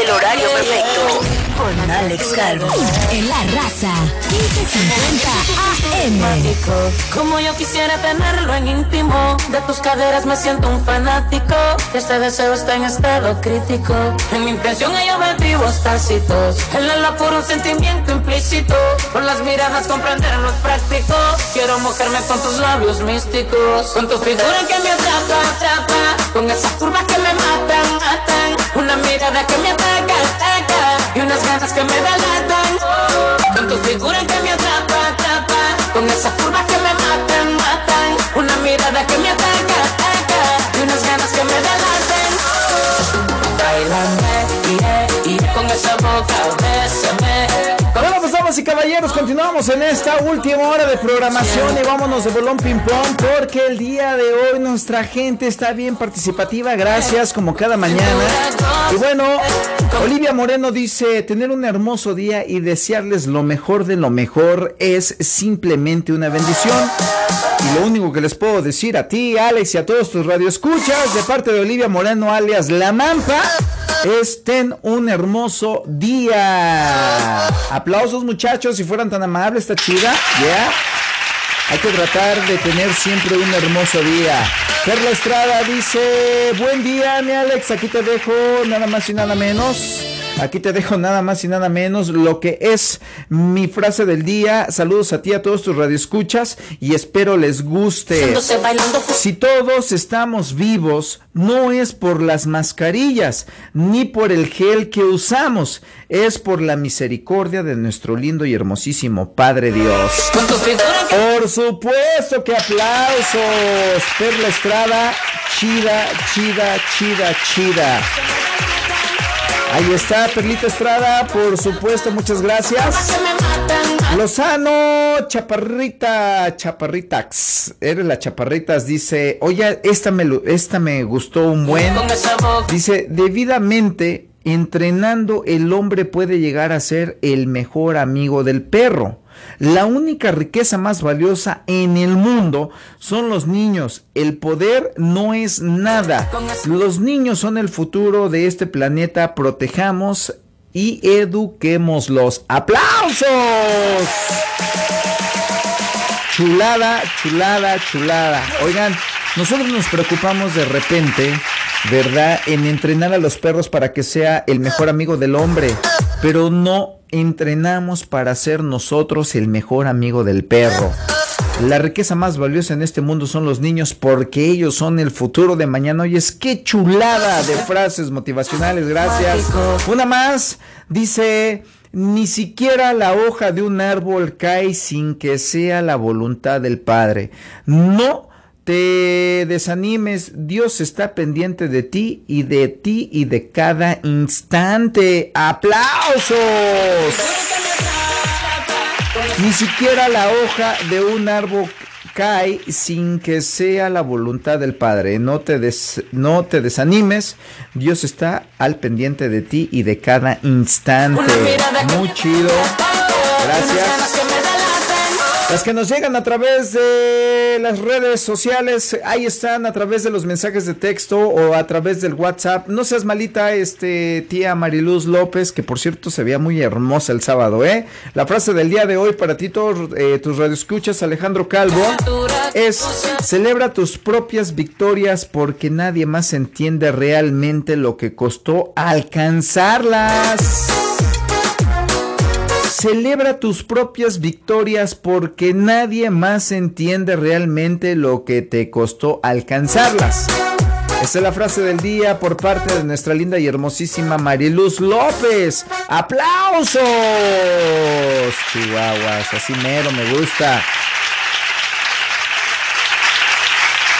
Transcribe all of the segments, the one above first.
El horario perfecto con Alex Calvo. En la raza, 1550 AM. Como yo quisiera tenerlo en íntimo. De tus caderas me siento un fanático. Este deseo está en estado crítico. En mi intención hay objetivos tácitos. En la puro un sentimiento implícito. Con las miradas comprender los prácticos. Quiero mojarme con tus labios místicos. Con tu figura que me atrapa, atrapa. Con esas curvas que me matan, matan. Una mirada que me ataca, Y unas ganas que me delatan. Con tu figura que me atrapa, atrapa. Con esas curvas que me matan, matan. Una mirada que me ataca, ataca. Y unas ganas que me delatan. Bailame, yeah, yeah. Con esa boca, bésame. Damas y caballeros, continuamos en esta última hora de programación y vámonos de bolón ping pong porque el día de hoy nuestra gente está bien participativa, gracias como cada mañana. Y bueno, Olivia Moreno dice, tener un hermoso día y desearles lo mejor de lo mejor es simplemente una bendición. Y lo único que les puedo decir a ti, Alex, y a todos tus radioescuchas, de parte de Olivia Moreno, alias La Mampa, es ten un hermoso día. Aplausos muchachos, si fueran tan amables, está chida, ¿ya? Hay que tratar de tener siempre un hermoso día. Perla Estrada dice, buen día mi Alex, aquí te dejo nada más y nada menos. Aquí te dejo nada más y nada menos lo que es mi frase del día. Saludos a ti, a todos tus radioescuchas y espero les guste. Si todos estamos vivos, no es por las mascarillas ni por el gel que usamos, es por la misericordia de nuestro lindo y hermosísimo Padre Dios. Por supuesto que aplausos. Perla Estrada, chida, chida, chida, chida. Ahí está, Perlita Estrada, por supuesto, muchas gracias. Lozano, chaparrita, chaparritax. Eres la chaparritas, dice, oye, esta me, esta me gustó un buen. Dice, debidamente entrenando el hombre puede llegar a ser el mejor amigo del perro. La única riqueza más valiosa en el mundo son los niños. El poder no es nada. Los niños son el futuro de este planeta. Protejamos y eduquémoslos. ¡Aplausos! Chulada, chulada, chulada. Oigan, nosotros nos preocupamos de repente, ¿verdad? En entrenar a los perros para que sea el mejor amigo del hombre. Pero no entrenamos para ser nosotros el mejor amigo del perro. La riqueza más valiosa en este mundo son los niños porque ellos son el futuro de mañana. Oye, es qué chulada de frases motivacionales, gracias. Una más, dice, ni siquiera la hoja de un árbol cae sin que sea la voluntad del Padre. No te desanimes, Dios está pendiente de ti y de ti y de cada instante. ¡Aplausos! Ni siquiera la hoja de un árbol cae sin que sea la voluntad del Padre. No te, des- no te desanimes. Dios está al pendiente de ti y de cada instante. Muy chido. Gracias. Las que nos llegan a través de las redes sociales, ahí están a través de los mensajes de texto o a través del WhatsApp. No seas malita, este tía Mariluz López, que por cierto se veía muy hermosa el sábado, ¿eh? La frase del día de hoy para ti, todos eh, tus radioescuchas, Alejandro Calvo, es celebra tus propias victorias porque nadie más entiende realmente lo que costó alcanzarlas. Celebra tus propias victorias porque nadie más entiende realmente lo que te costó alcanzarlas. Esta es la frase del día por parte de nuestra linda y hermosísima Mariluz López. ¡Aplausos! Chihuahuas, así mero me gusta.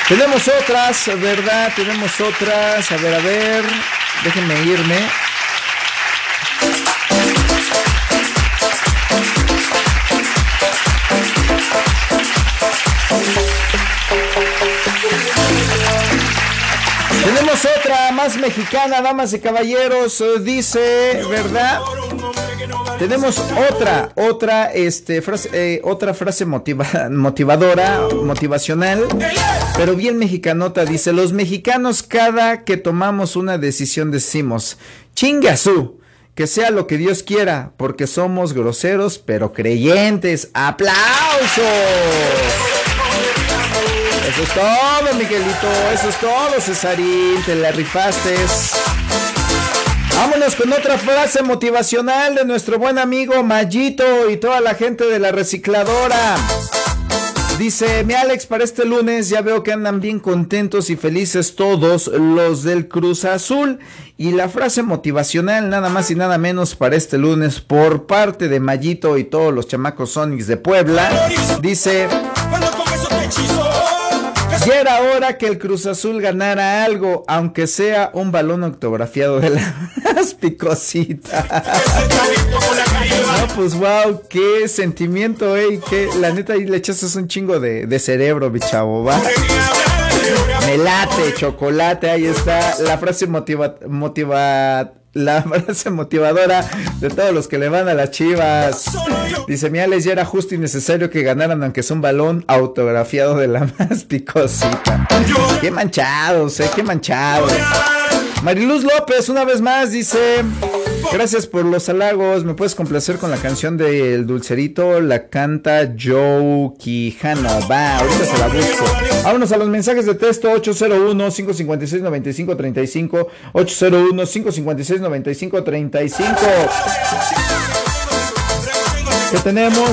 Tenemos otras, ¿verdad? Tenemos otras. A ver, a ver. Déjenme irme. Otra más mexicana, damas y caballeros, eh, dice, ¿verdad? Tenemos otra, otra, este, frase, eh, otra frase motiva- motivadora, motivacional. Pero bien mexicanota, dice, los mexicanos cada que tomamos una decisión decimos, chingasú, que sea lo que Dios quiera, porque somos groseros pero creyentes. ¡Aplausos! Eso es todo, Miguelito. Eso es todo, Cesarín. Te la rifaste. Vámonos con otra frase motivacional de nuestro buen amigo Mayito y toda la gente de la recicladora. Dice, mi Alex, para este lunes ya veo que andan bien contentos y felices todos los del Cruz Azul. Y la frase motivacional, nada más y nada menos para este lunes, por parte de Mayito y todos los chamacos Sonics de Puebla, dice... Ya era que el Cruz Azul ganara algo, aunque sea un balón autografiado de la más picosita. No, pues wow, qué sentimiento, eh, que la neta ahí le echaste un chingo de, de cerebro, mi chavo, va. Me late, chocolate, ahí está la frase motiva, motiva, la frase motivadora de todos los que le van a las chivas. Dice, mi Alex, ya era justo y necesario que ganaran, aunque es un balón autografiado de la más picosita. Qué manchados, eh, qué manchados. Mariluz López, una vez más, dice. Gracias por los halagos. ¿Me puedes complacer con la canción del Dulcerito? La canta Joe Quijano. Va, ahorita se la busco. Vámonos a los mensajes de texto 801-556-9535. 801-556-9535. ¿Qué tenemos?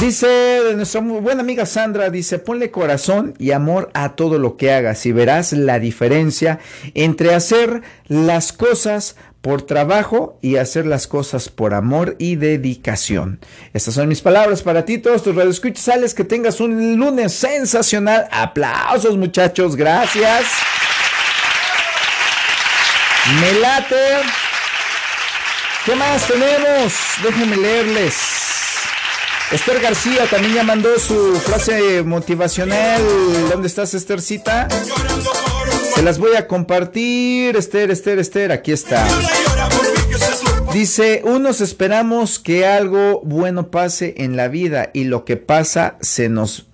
Dice nuestra buena amiga Sandra, dice, ponle corazón y amor a todo lo que hagas y verás la diferencia entre hacer las cosas por trabajo y hacer las cosas por amor y dedicación. Estas son mis palabras para ti, todos tus radioescuchas. Sales que tengas un lunes sensacional. Aplausos, muchachos. Gracias. Me late. ¿Qué más tenemos? Déjenme leerles. Esther García también ya mandó su frase motivacional. ¿Dónde estás, Esthercita? Se las voy a compartir. Esther, Esther, Esther, aquí está. Dice, unos esperamos que algo bueno pase en la vida y lo que pasa se nos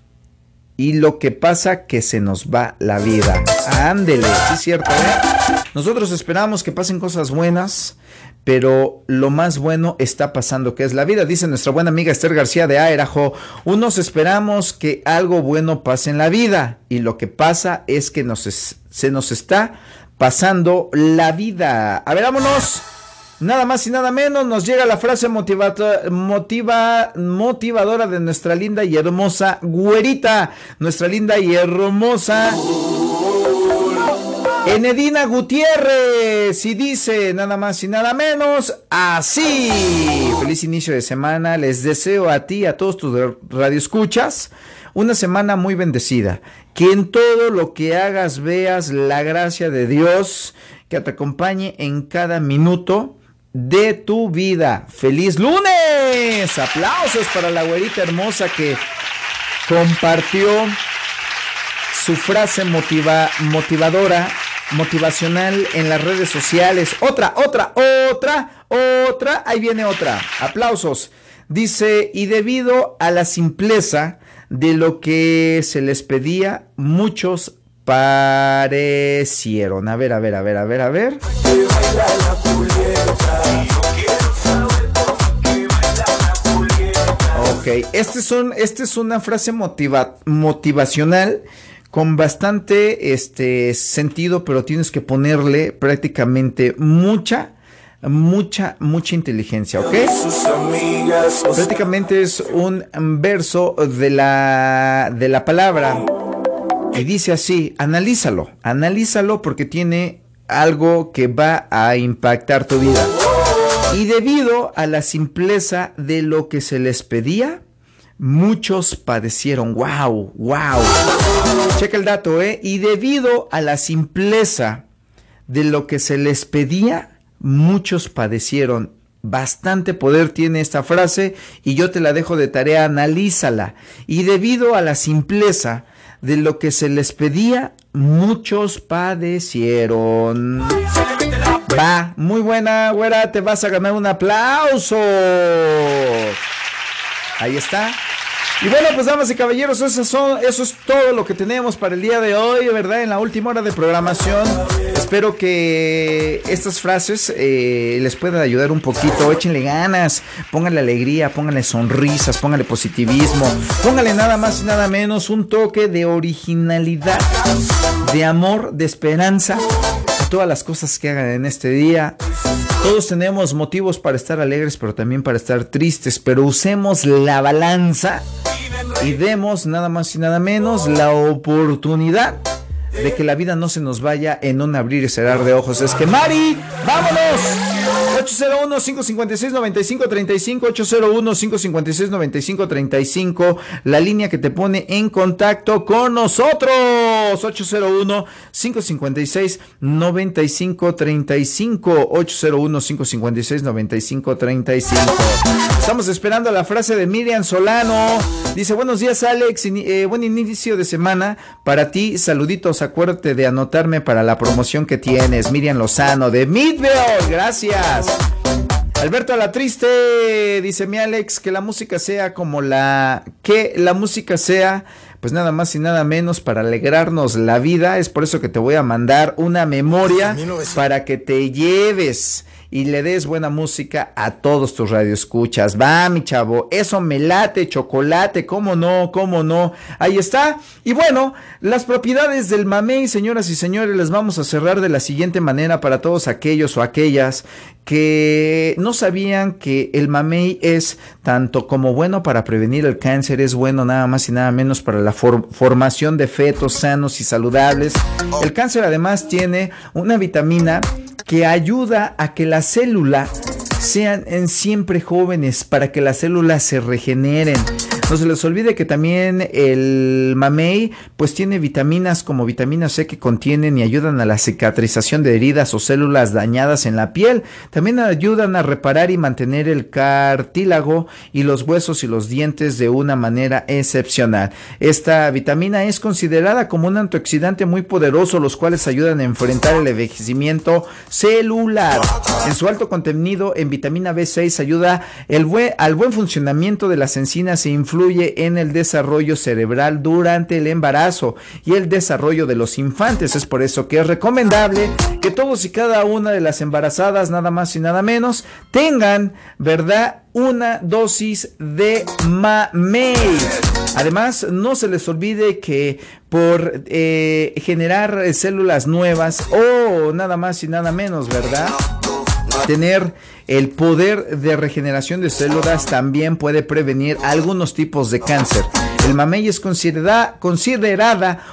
y lo que pasa que se nos va la vida. Ándele, sí es cierto, ¿eh? Nosotros esperamos que pasen cosas buenas, pero lo más bueno está pasando, que es la vida. Dice nuestra buena amiga Esther García de Aerajo, unos esperamos que algo bueno pase en la vida y lo que pasa es que nos se nos está pasando la vida. A ver, vámonos. Nada más y nada menos nos llega la frase motiva, motivadora de nuestra linda y hermosa güerita, nuestra linda y hermosa Enedina Gutiérrez y dice nada más y nada menos así. Feliz inicio de semana, les deseo a ti, a todos tus radioescuchas, una semana muy bendecida. Que en todo lo que hagas veas la gracia de Dios que te acompañe en cada minuto de tu vida. ¡Feliz lunes! Aplausos para la güerita hermosa que compartió su frase motiva, motivadora, motivacional en las redes sociales. Otra, otra, otra, otra. Ahí viene otra. Aplausos. Dice, y debido a la simpleza de lo que se les pedía, muchos parecieron. A ver, a ver, a ver, a ver, a ver. Ok, este es, un, este es una frase motiva, motivacional con bastante este, sentido, pero tienes que ponerle prácticamente mucha, mucha, mucha inteligencia, ¿ok? Prácticamente es un verso de la, de la palabra y dice así, analízalo, analízalo porque tiene algo que va a impactar tu vida. Y debido a la simpleza de lo que se les pedía, muchos padecieron. ¡Wow! ¡Wow! Checa el dato, ¿eh? Y debido a la simpleza de lo que se les pedía, muchos padecieron. Bastante poder tiene esta frase y yo te la dejo de tarea, analízala. Y debido a la simpleza de lo que se les pedía, muchos padecieron. Va, muy buena, güera, te vas a ganar un aplauso. Ahí está. Y bueno, pues damas y caballeros, eso, son, eso es todo lo que tenemos para el día de hoy, ¿verdad? En la última hora de programación. Espero que estas frases eh, les puedan ayudar un poquito. Échenle ganas, pónganle alegría, pónganle sonrisas, pónganle positivismo, pónganle nada más y nada menos un toque de originalidad, de amor, de esperanza todas las cosas que hagan en este día. Todos tenemos motivos para estar alegres, pero también para estar tristes, pero usemos la balanza y demos nada más y nada menos la oportunidad de que la vida no se nos vaya en un abrir y cerrar de ojos. Es que Mari, vámonos. 801-556-9535, 801-556-9535, la línea que te pone en contacto con nosotros. 801-556-9535, 801-556-9535. Estamos esperando la frase de Miriam Solano. Dice, buenos días Alex, eh, buen inicio de semana. Para ti, saluditos, acuérdate de anotarme para la promoción que tienes. Miriam Lozano de Midville, gracias. Alberto la triste, dice mi Alex, que la música sea como la que la música sea pues nada más y nada menos para alegrarnos la vida. Es por eso que te voy a mandar una memoria para que te lleves y le des buena música a todos tus radioescuchas. Va, mi chavo, eso me late, chocolate, cómo no, cómo no. Ahí está. Y bueno, las propiedades del mamey, señoras y señores, les vamos a cerrar de la siguiente manera para todos aquellos o aquellas que no sabían que el mamey es tanto como bueno para prevenir el cáncer, es bueno nada más y nada menos para la formación de fetos sanos y saludables. El cáncer además tiene una vitamina que ayuda a que la célula sean en siempre jóvenes para que las células se regeneren. No se les olvide que también el mamey pues tiene vitaminas como vitamina C que contienen y ayudan a la cicatrización de heridas o células dañadas en la piel. También ayudan a reparar y mantener el cartílago y los huesos y los dientes de una manera excepcional. Esta vitamina es considerada como un antioxidante muy poderoso, los cuales ayudan a enfrentar el envejecimiento celular. En su alto contenido en vitamina B6 ayuda al buen funcionamiento de las encinas e influye en el desarrollo cerebral durante el embarazo y el desarrollo de los infantes. Es por eso que es recomendable que todos y cada una de las embarazadas, nada más y nada menos, tengan, ¿verdad? Una dosis de mamey. Además, no se les olvide que por eh, generar células nuevas o nada más y nada menos, ¿verdad? Tener el poder de regeneración de células también puede prevenir algunos tipos de cáncer. El mamey es considerada,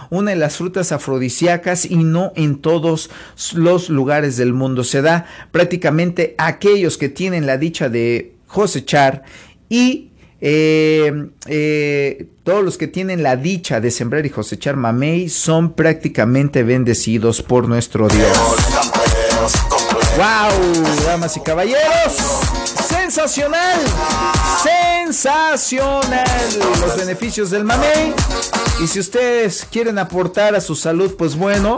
una de las frutas afrodisíacas y no en todos los lugares del mundo. Se da prácticamente aquellos que tienen la dicha de cosechar y eh, eh, todos los que tienen la dicha de sembrar y cosechar mamey son prácticamente bendecidos por nuestro Dios. ¡Wow! Damas y caballeros, sensacional, sensacional los beneficios del mamey. Y si ustedes quieren aportar a su salud, pues bueno,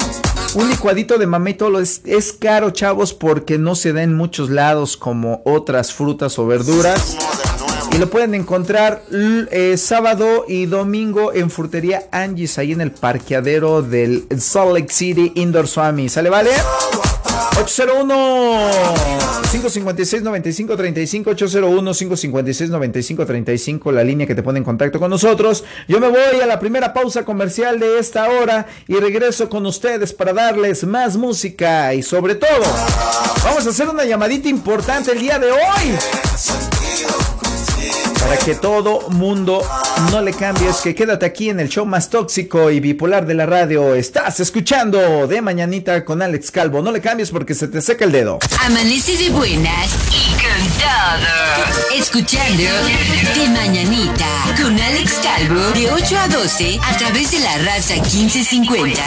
un licuadito de mamey todo es, es caro, chavos, porque no se da en muchos lados como otras frutas o verduras. Y lo pueden encontrar eh, sábado y domingo en Frutería Angie's, ahí en el parqueadero del Salt Lake City Indoor Swami. ¿Sale, vale? 801-556-9535, 801-556-9535, la línea que te pone en contacto con nosotros. Yo me voy a la primera pausa comercial de esta hora y regreso con ustedes para darles más música y sobre todo, vamos a hacer una llamadita importante el día de hoy para que todo mundo no le cambies, que quédate aquí en el show más tóxico y bipolar de la radio. Estás escuchando de mañanita con Alex Calvo. No le cambies porque se te seca el dedo. Amanece de buenas y cantado. Escuchando de mañanita con Alex Calvo de 8 a 12 a través de la raza 1550.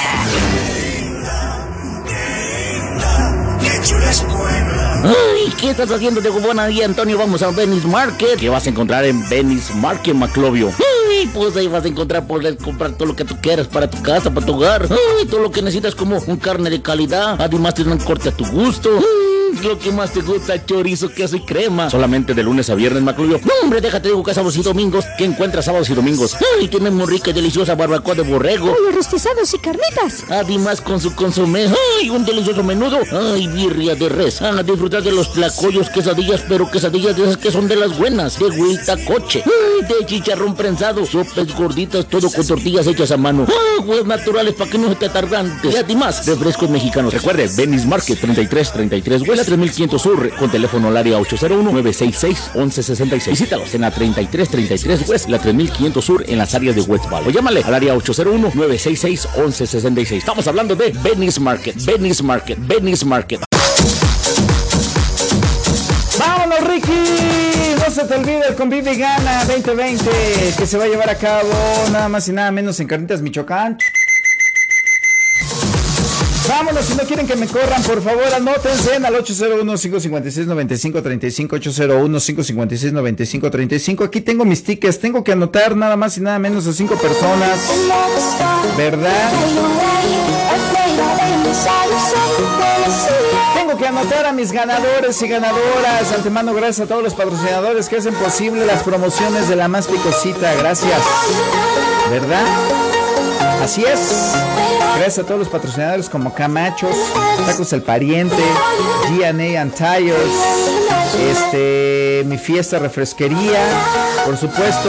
Ay, ¿qué estás haciendo de buena día, Antonio? Vamos a Venice Market. ¿Qué vas a encontrar en Venice Market, Maclovio? Ay, pues ahí vas a encontrar, poder comprar todo lo que tú quieras para tu casa, para tu hogar. Ay, todo lo que necesitas como un carne de calidad. Además, tiene un corte a tu gusto lo que más te gusta, chorizo, queso y crema. Solamente de lunes a viernes, Maclovio. No, hombre, déjate de buscar sábados y domingos. ¿Qué encuentras sábados y domingos? Ay, tenemos rica y deliciosa barbacoa de borrego. Pollo rostizados y carnitas. Además, con su consomé. Ay, un delicioso menudo. Ay, birria de res. A disfrutar de los tlacoyos, quesadillas, pero quesadillas de esas que son de las buenas. De huilta coche. Ay, de chicharrón prensado. Sopes gorditas, todo con tortillas hechas a mano. Ay, huevos naturales para que no se te atargantes. Y además, refrescos mexicanos. Recuerde, Venice Market 33 33 Huela 3500 Sur. Con teléfono al área 801 966 1166. Visítalos en la 33 33 West, la 3500 Sur en las áreas de Westball. O llámale al área 801 966 1166. Estamos hablando de Venice Market, Venice Market, Venice Market. ¡Vámonos, Ricky! No se te olvide el Convive y Gana 2020 que se va a llevar a cabo nada más y nada menos en Carnitas, Michoacán. Vámonos, si no quieren que me corran, por favor, anótense en al 801-556-9535, 801-556-9535. Aquí tengo mis tickets, tengo que anotar nada más y nada menos a cinco personas, ¿verdad? Tengo que anotar a mis ganadores y ganadoras. Antemano, gracias a todos los patrocinadores que hacen posible las promociones de la más picosita. Gracias. ¿Verdad? Así es. Gracias a todos los patrocinadores como Camachos, Tacos El Pariente, GNA and Tires, este, Mi Fiesta Refresquería, por supuesto.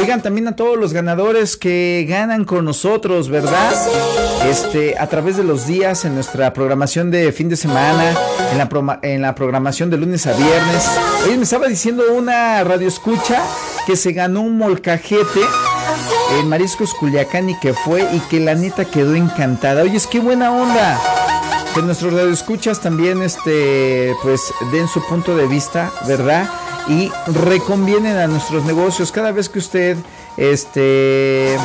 Oigan también a todos los ganadores que ganan con nosotros, ¿verdad? Este, a través de los días en nuestra programación de fin de semana, en la, proma- en la programación de lunes a viernes. Oye, me estaba diciendo una radio escucha que se ganó un molcajete en Mariscos Culiacán y que fue y que la neta quedó encantada. Oye, es que buena onda. Que nuestros radioescuchas también este pues den su punto de vista, ¿verdad? Y reconvienen a nuestros negocios cada vez que usted este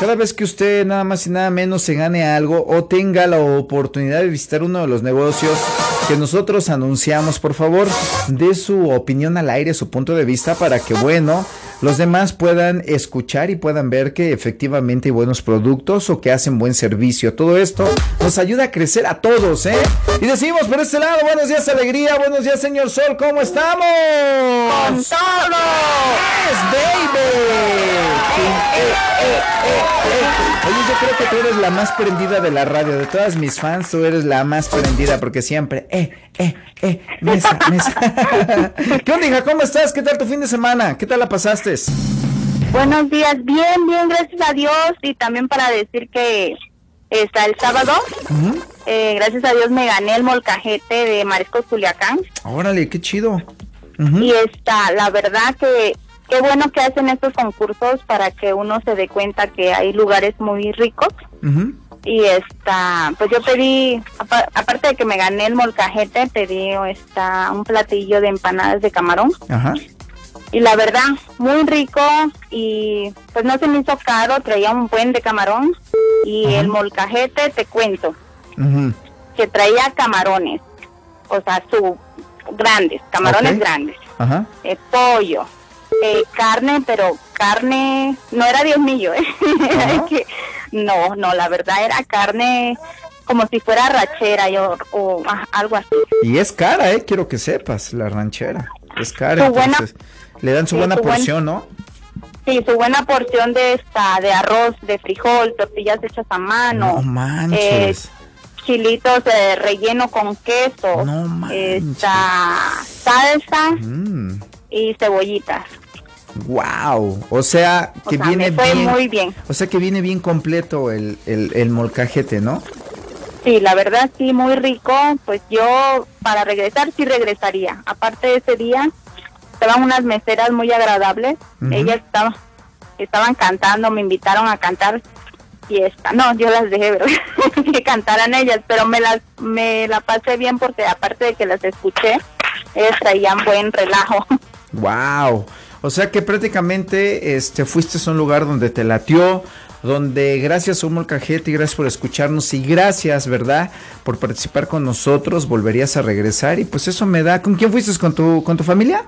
cada vez que usted nada más y nada menos se gane algo o tenga la oportunidad de visitar uno de los negocios que nosotros anunciamos, por favor, dé su opinión al aire, su punto de vista para que, bueno, los demás puedan escuchar y puedan ver que efectivamente hay buenos productos o que hacen buen servicio. Todo esto nos ayuda a crecer a todos, ¿eh? Y decimos por este lado, buenos días, alegría, buenos días, señor Sol, ¿cómo estamos? ¡Con todo! Oye, yo creo que tú eres la más prendida de la radio. De todas mis fans, tú eres la más prendida porque siempre, eh, eh, eh, mesa, mesa. ¿Qué onda, hija? ¿Cómo estás? ¿Qué tal tu fin de semana? ¿Qué tal la pasaste? Buenos días, bien, bien, gracias a Dios. Y también para decir que está el sábado, eh, gracias a Dios me gané el molcajete de Mariscos Culiacán. Órale, qué chido. Y está, la verdad que qué bueno que hacen estos concursos para que uno se dé cuenta que hay lugares muy ricos. Y está, pues yo pedí, apa- aparte de que me gané el molcajete, pedí está, un platillo de empanadas de camarón. Ajá. Y la verdad, muy rico y pues no se me hizo caro, traía un buen de camarón y el molcajete, te cuento, que traía camarones, o sea, su grandes, camarones grandes, Ajá. eh, pollo, eh, carne, pero carne, no era diezmillo, ¿eh? Que- no, no, la verdad era carne como si fuera rachera yo, o ah, algo así. Y es cara, eh, quiero que sepas, la ranchera. Es cara, Su buena- entonces le dan su Sí, buena su buen- porción, ¿no? Sí, su buena porción de esta, de arroz, de frijol, tortillas hechas a mano. No manches. chilitos de relleno con queso, No manches. esta salsa Mm, y cebollitas. wow. O sea, O que sea, viene fue bien. muy bien. O sea, que viene bien completo el, el, el molcajete, ¿no? Sí, la verdad sí, muy rico. Pues yo para regresar sí regresaría. Aparte de ese día, estaban unas meseras muy agradables. Ellas estaban, estaban cantando, me invitaron a cantar fiesta. No, yo las dejé que cantaran ellas, pero me las me la pasé bien porque aparte de que las escuché, ellas traían buen relajo. Wow. O sea que prácticamente este fuiste a un lugar donde te latió, donde gracias a un molcajete y gracias por escucharnos y gracias, ¿verdad? Por participar con nosotros, volverías a regresar y pues eso me da. ¿Con quién fuiste? ¿Con tu con tu familia?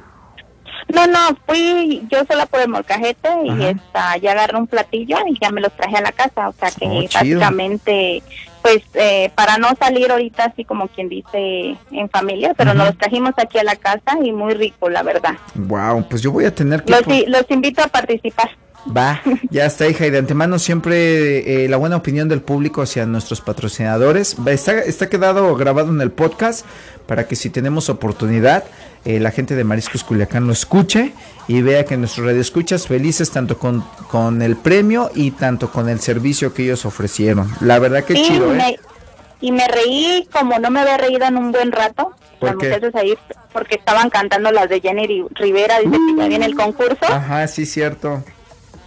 No, no, fui yo sola por el molcajete y Ajá. esta, ya agarré un platillo y ya me los traje a la casa. O sea que Oh, básicamente pues eh, para no salir ahorita así como quien dice en familia, pero nos los trajimos aquí a la casa y muy rico, la verdad. Wow, pues yo voy a tener que... Los invito a participar. Va, ya está, hija. Y de antemano siempre eh, la buena opinión del público hacia nuestros patrocinadores. Está, está quedado grabado en el podcast para que si tenemos oportunidad, eh, la gente de Mariscos Culiacán lo escuche y vea que nuestros radioescuchas felices tanto con, con el premio y tanto con el servicio que ellos ofrecieron. La verdad que Sí, chido, me- ¿eh? y me reí como no me había reído en un buen rato. ¿Por Las qué? muchachas ahí, porque estaban cantando las de Jenny Ri- Rivera, dice que ya viene el concurso. Ajá, sí, cierto.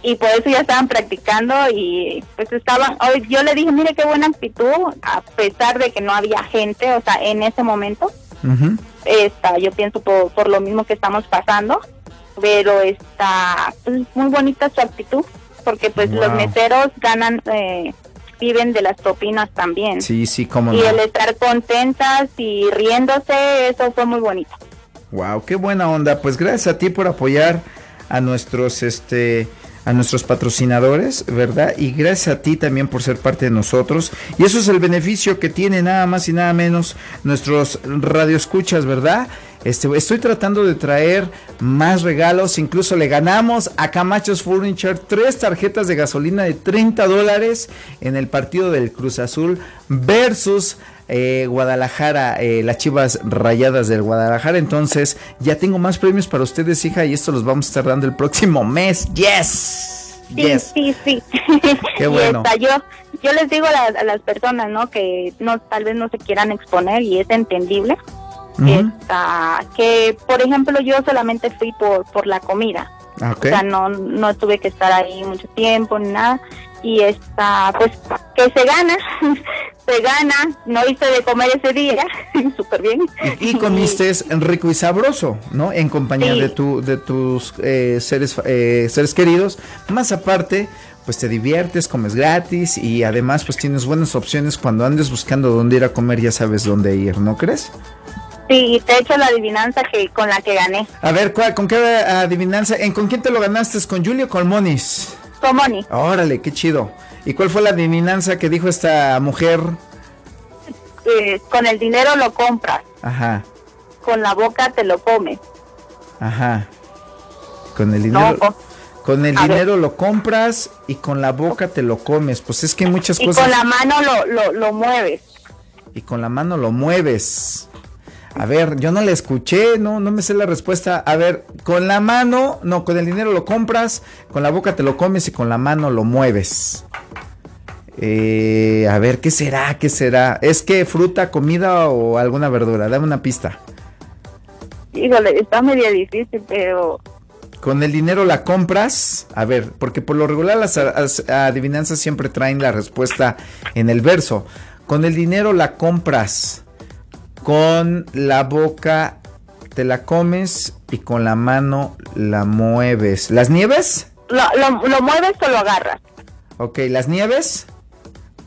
Y por eso ya estaban practicando y pues estaban, hoy yo le dije, mire qué buena actitud, a pesar de que no había gente, o sea, en ese momento, Ujú. está, yo pienso por, por lo mismo que estamos pasando, pero está pues, muy bonita su actitud, porque pues los meseros ganan, eh, viven de las propinas también. Sí, sí, cómo Y no. el estar contentas y riéndose, eso fue muy bonito. Wow, qué buena onda. Pues gracias a ti por apoyar a nuestros este a nuestros patrocinadores, ¿verdad? Y gracias a ti también por ser parte de nosotros. Y eso es el beneficio que tiene nada más y nada menos nuestros radioescuchas, ¿verdad? Este, estoy tratando de traer más regalos, incluso le ganamos a Camachos Furniture tres tarjetas de gasolina de 30 dólares en el partido del Cruz Azul versus eh, Guadalajara, eh, las chivas rayadas del Guadalajara. Entonces, ya tengo más premios para ustedes, hija, y esto los vamos a estar dando el próximo mes. ¡Yes! Sí, ¡Yes! sí, sí. Qué bueno. esta, yo, yo les digo a, a las personas, ¿no? Que no, tal vez no se quieran exponer y es entendible. Esta, que, por ejemplo, yo solamente fui por, por la comida. Ah. O sea, no, no tuve que estar ahí mucho tiempo ni nada. Y esta, pues, que se gana, se gana. No hice de comer ese día, súper bien. Y, y comiste rico y sabroso, ¿no? En compañía Sí. de tu, de tus eh, seres, eh, seres queridos. Más aparte, pues te diviertes, comes gratis y además pues tienes buenas opciones cuando andes buscando dónde ir a comer, ya sabes dónde ir, ¿no crees? Sí, y te he hecho la adivinanza que con la que gané. A ver, ¿cuál, ¿con qué adivinanza? ¿En con quién te lo ganaste? ¿Con Julio o con Monis? Comoni, Órale, qué chido. ¿Y cuál fue la adivinanza que dijo esta mujer? eh, con el dinero lo compras, Ajá, con la boca te lo comes. ajá. Con el No, dinero. con- Con el ver. dinero lo compras y con la boca te lo comes. Pues es que hay muchas y cosas. con la mano lo, lo, lo mueves. Y con la mano lo mueves. A ver, yo no le escuché, no, no me sé la respuesta. A ver, con la mano, no, con el dinero lo compras, con la boca te lo comes y con la mano lo mueves. Eh, a ver, ¿qué será? ¿Qué será? ¿Es que fruta, comida o alguna verdura? Dame una pista. Híjole, está medio difícil, pero Con el dinero la compras. A ver, porque por lo regular las adivinanzas siempre traen la respuesta en el verso. Con el dinero la compras. Con la boca te la comes y con la mano la mueves. ¿Las nieves? lo, lo, lo mueves o lo agarras. Ok, ¿las nieves?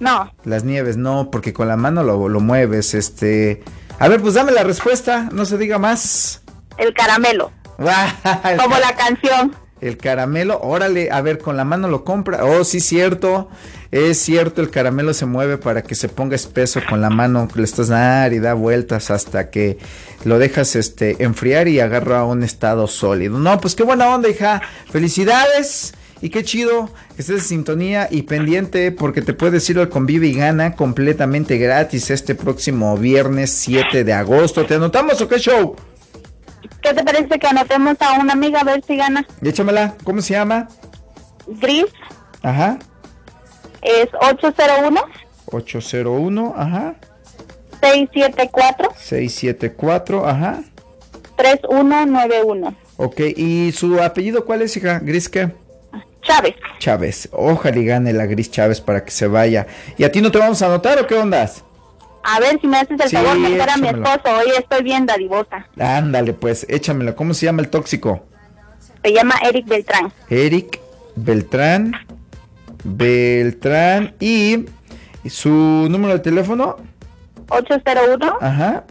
No, Las nieves, no, porque con la mano lo, lo mueves. Este. A ver, pues dame la respuesta, no se diga más. el caramelo, El como la canción. El caramelo, órale, a ver, con la mano lo compra. Oh, sí, cierto. Es cierto, el caramelo se mueve para que se ponga espeso con la mano. Le estás dar y da vueltas hasta que lo dejas este enfriar y agarra a un estado sólido. No, pues qué buena onda, hija. Felicidades. Y qué chido que estés en sintonía y pendiente porque te puedes ir al Convive y Gana completamente gratis este próximo viernes 7 de agosto. ¿Te anotamos o qué show? ¿Qué te parece que anotemos a una amiga a ver si gana? Échamela. ¿Cómo se llama? Gris Ajá. Es 801 801, ajá. 674 674, ajá. 3191. Ok, ¿y su apellido cuál es, hija? ¿Gris qué? Chávez. Chávez. Ojalá y gane la Gris Chávez para que se vaya. ¿Y a ti no te vamos a anotar o qué ondas? A ver si me haces el Sí, favor de a mi esposo. Hoy estoy bien dadivosa. Ándale, pues, échamela. ¿Cómo se llama el tóxico? Se llama Eric Beltrán. Eric Beltrán. Beltrán. ¿Y su número de teléfono? 801 Ajá.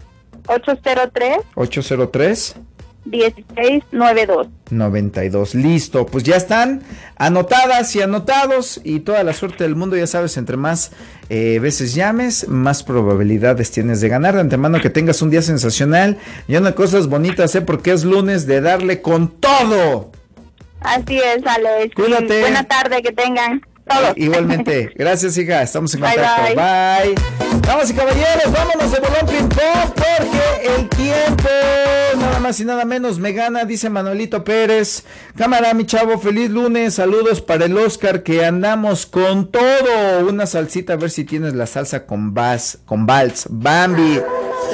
803 803 1692. 92. Listo, pues ya están anotadas y anotados y toda la suerte del mundo, ya sabes, entre más eh, veces llames, más probabilidades tienes de ganar. De antemano que tengas un día sensacional, lleno de cosas bonitas, ¿eh? porque es lunes de darle con todo. Así es, Alex. Cuídate. Buena tarde que tengan. Todos. Igualmente. Gracias, hija. Estamos en Bye, contacto. Bye. Damas y caballeros, vámonos de bolón ping pong porque el tiempo, nada más y nada menos, me gana, dice Manuelito Pérez. Cámara, mi chavo, feliz lunes. Saludos para el Oscar que andamos con todo. Una salsita, a ver si tienes la salsa con Bas, con Vals. Bambi.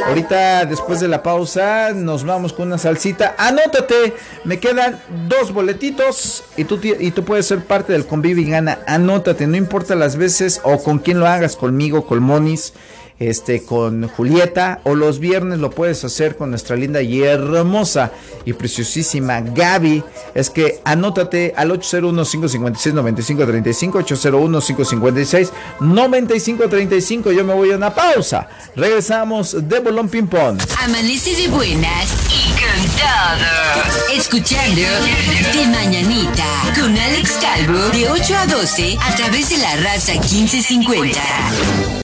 Ahorita, después de la pausa, nos vamos con una salsita. Anótate, me quedan dos boletitos y tú, y tú puedes ser parte del convivio y gana. Anótate, no importa las veces o con quién lo hagas, conmigo, con Monis, este, con Julieta, o los viernes lo puedes hacer con nuestra linda y hermosa y preciosísima Gaby. Es que anótate al 801-556-9535, 801-556-9535. Yo me voy a una pausa. Regresamos de Bolón Ping Pong. Amanece de buenas y con. Escuchando De Mañanita con Alex Calvo de 8 a 12 a través de la raza 1550.